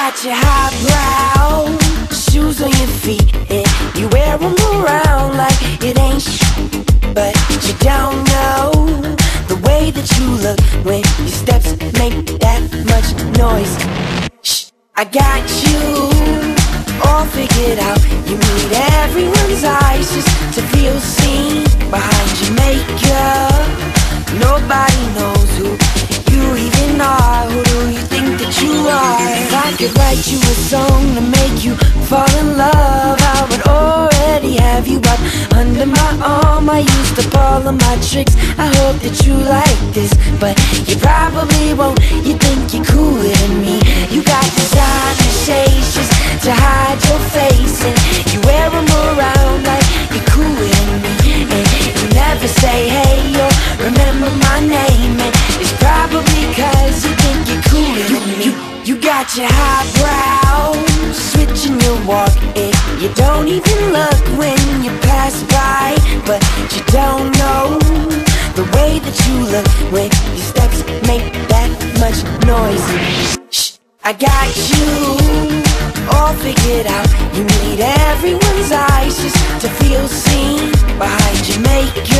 Got your highbrow shoes on your feet and you wear them around like it ain't sh But you don't know the way that you look when your steps make that much noise. Shh, I got you. All figured out. You need everyone's eyes could write you a song to make you fall in love. I would already have you up under my arm. I used up all of my tricks. I hope that you like this But you probably won't. You think you're cooler than me. You got designer shades just to hide your face And you wear them around like you're cooler than me. And you never say hey your walk If you don't even look when you pass by But you don't know the way that you look When your steps make that much noise. Shh, I got you all figured out. You need everyone's eyes just to feel seen Behind your makeup